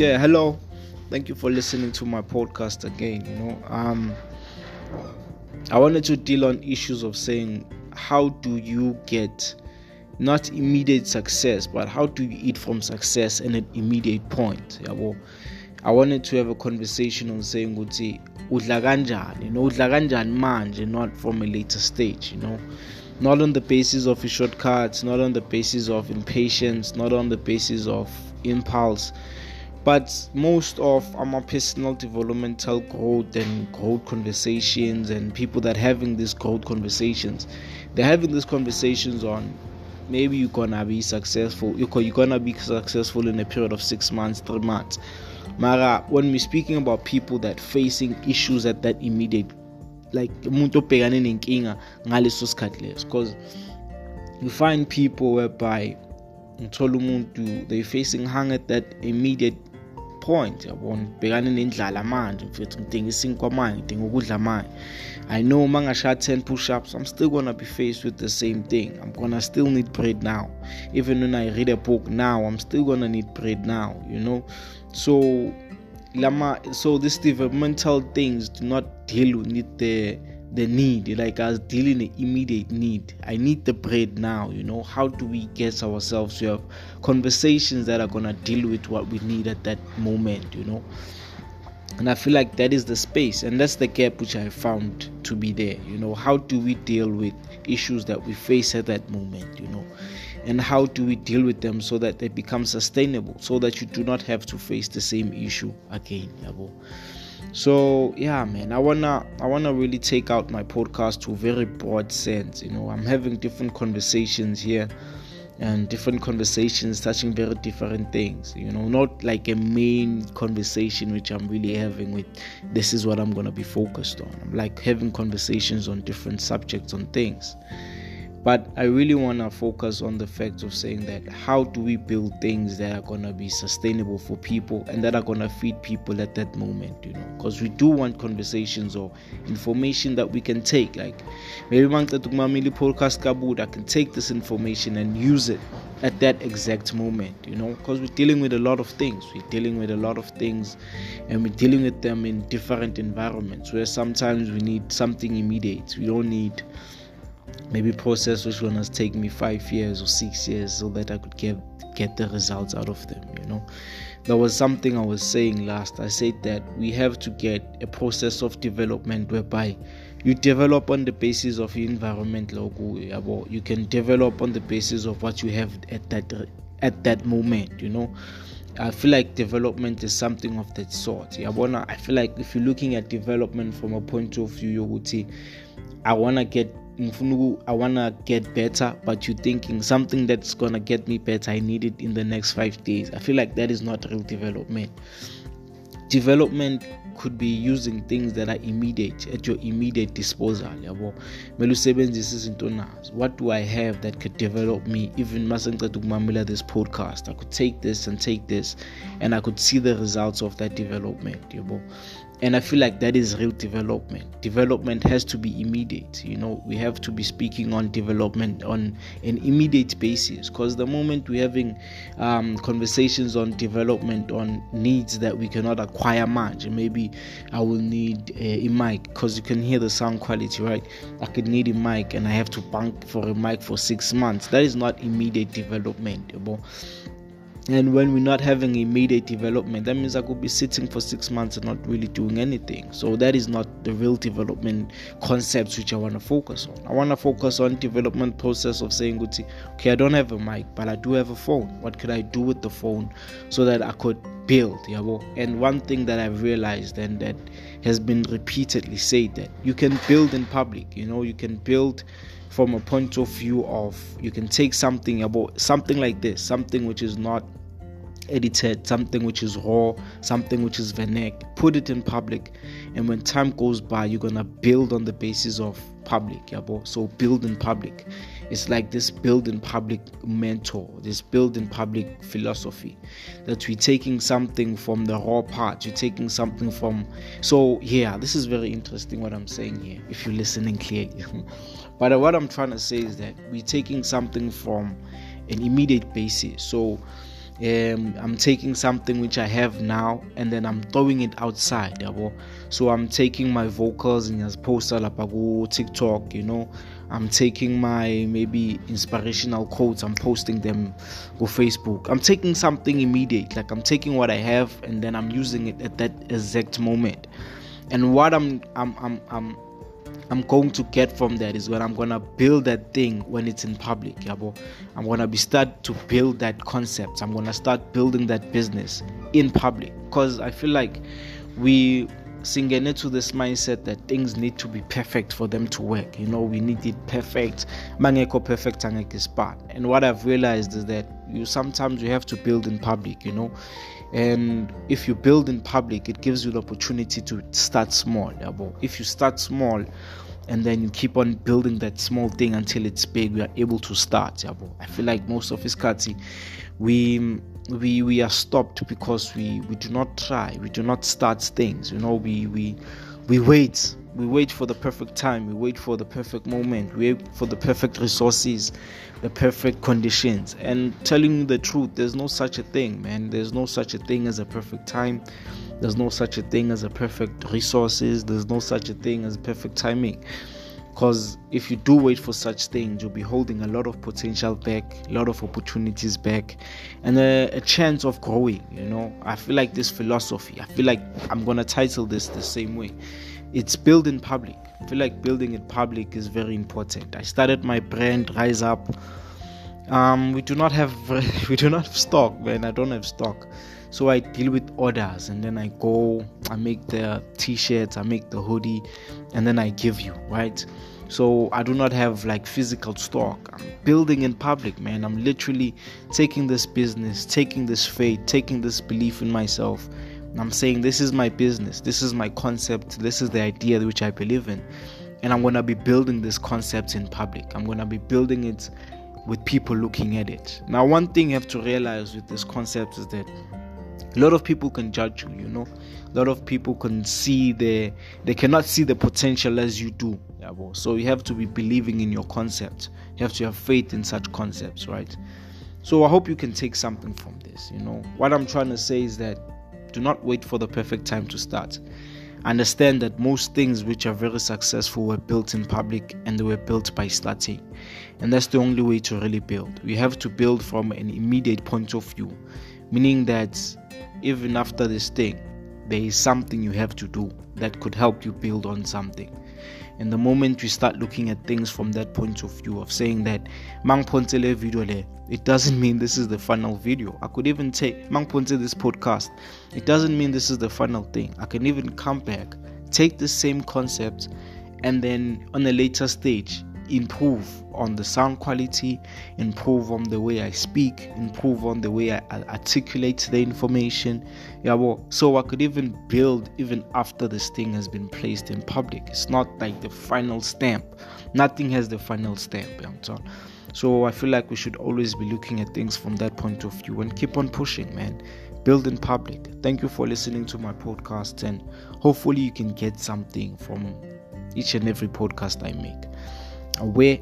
yeah, hello. Thank you for listening to my podcast again. You know, um, I wanted to deal on issues of saying how do you get not immediate success, but how do you eat from success in an immediate point? Yeah, well, I wanted to have a conversation on saying ukuthi udla you know, udla kanjani manje, not from a later stage, you know. Not on the basis of shortcuts, not on the basis of impatience, not on the basis of impulse, but most of our personal developmental growth and growth conversations and people that having these growth conversations they're having these conversations on maybe you're gonna be successful you're gonna be successful in a period of six months three months. Mara when we're speaking about people that facing issues at that immediate like umuntu obhekane nenkinga ngaleso sikhathi leso because you find people whereby ngithola umuntu they facing hunger at that immediate point yabona bhekane nendlala manje mfethu ngidinga isinkwa manje ngidinga ukudla manje. I know uma ngashaya 10 push-ups i'm still gonna be faced with the same thing. I'm gonna still need bread now. Even when i read a book now i'm still gonna need bread now you know? So lama so these developmental things do not deal with the the need like us dealing the immediate need. I need the bread now you know. How do we get ourselves to have conversations that are gonna deal with what we need at that moment you know? And i feel like that is the space and that's the gap which i found to be there you know. How do we deal with issues that we face at that moment you know? And how do we deal with them so that they become sustainable so that you do not have to face the same issue again so yeah man i wanna i wanna really take out my podcast to a very broad sense you know. I'm having different conversations here and different conversations touching very different things you know. Not like a main conversation which i'm really having with this is what i'm gonna be focused on. I'm like having conversations on different subjects on things but I really want to focus on the fact of saying that how do we build things that are going to be sustainable for people and that are going to feed people at that moment, you know? Because we do want conversations or information that we can take. Like maybe podcast kabud, I can take this information and use it at that exact moment, you know? Because we're dealing with a lot of things. We're dealing with a lot of things and we're dealing with them in different environments where sometimes we need something immediate. We don't need maybe process which one has taken me five years or six years so that I could get get the results out of them you know? There was something I was saying last. I said that we have to get a process of development whereby you develop on the basis of your environment you can develop on the basis of what you have at that at that moment you know? I feel like development is something of that sort. I wanna I feel like if you're looking at development from a point of view, you would say, I wanna get I wanna get better, but you're thinking something that's gonna get me better, I need it in the next five days. I feel like that is not real development. Development could be using things that are immediate at your immediate disposal what do i have that could develop me even masengiceda ukumamela this podcast i could take this and take this and i could see the results of that development and i feel like that is real development. Development has to be immediate you know. We have to be speaking on development on an immediate basis because the moment we're having um, conversations on development on needs that we cannot acquire much maybe i will need a, a mic because you can hear the sound quality right? I could need a mic and i have to bank for a mic for six months. That is not immediate development? And when we're not having immediate development that means i could be sitting for six months and not really doing anything. So that is not the real development concepts which i want to focus on. I want to focus on development process of saying okay i don't have a mic but i do have a phone. What could i do with the phone so that i could build yeah and one thing that i've realized and that has been repeatedly said that you can build in public you know you can build from a point of view of you can take something about something like this something which is not edited, something which is raw, something which is vernac, put it in public, and when time goes by, you're gonna build on the basis of public, yabo. So build in public. It's like this build in public mentor, this build in public philosophy. That we're taking something from the raw part, you're taking something from so yeah, this is very interesting what I'm saying here, if you're listening clearly. but what I'm trying to say is that we're taking something from an immediate basis. So um, I'm taking something which I have now and then I'm throwing it outside. So I'm taking my vocals and as post lapago TikTok, you know. I'm taking my maybe inspirational quotes, I'm posting them on Facebook. I'm taking something immediate, like I'm taking what I have and then I'm using it at that exact moment. And what I'm I'm I'm, I'm I'm going to get from that is when I'm gonna build that thing when it's in public. Yabo. I'm gonna be start to build that concept. I'm gonna start building that business in public. Because I feel like we singing into this mindset that things need to be perfect for them to work. You know, we need it perfect. Mangeko perfect is part. And what I've realized is that you sometimes you have to build in public, you know. And if you build in public, it gives you the opportunity to start small. If you start small and then you keep on building that small thing until it's big, we are able to start. I feel like most of Iskati, we we we are stopped because we we do not try, we do not start things. You know, we we we wait. We wait for the perfect time. We wait for the perfect moment. We wait for the perfect resources the perfect conditions. And telling you the truth there's no such a thing man. There's no such a thing as a perfect time. There's no such a thing as a perfect resources. There's no such a thing as perfect timing because if you do wait for such things you'll be holding a lot of potential back a lot of opportunities back and a, a, chance of growing you know i feel like this philosophy i feel like i'm gonna title this the same way it's built in public. I feel like building in public is very important. I started my brand Rise Up. Um, we do not have we do not have stock, man. I don't have stock, so I deal with orders, and then I go. I make the t-shirts, I make the hoodie, and then I give you right. So I do not have like physical stock. I'm building in public, man. I'm literally taking this business, taking this faith, taking this belief in myself, I'm saying this is my business, this is my concept, this is the idea which I believe in. And I'm going to be building this concept in public. I'm going to be building it with people looking at it. Now, one thing you have to realize with this concept is that a lot of people can judge you, you know. A lot of people can see the they cannot see the potential as you do. So you have to be believing in your concept. You have to have faith in such concepts, right? So I hope you can take something from this. You know, what I'm trying to say is that do not wait for the perfect time to start. Understand that most things which are very successful were built in public and they were built by starting. And that's the only way to really build. We have to build from an immediate point of view, meaning that even after this thing, there is something you have to do that could help you build on something. And the moment we start looking at things from that point of view of saying that Mang Pontele video le, it doesn't mean this is the final video. I could even take Mang Ponte this podcast. It doesn't mean this is the final thing. I can even come back, take the same concept, and then on a later stage improve on the sound quality, improve on the way I speak, improve on the way I articulate the information. Yeah, well, so I could even build even after this thing has been placed in public. It's not like the final stamp. Nothing has the final stamp. So I feel like we should always be looking at things from that point of view and keep on pushing, man. Build in public. Thank you for listening to my podcast, and hopefully, you can get something from each and every podcast I make. Away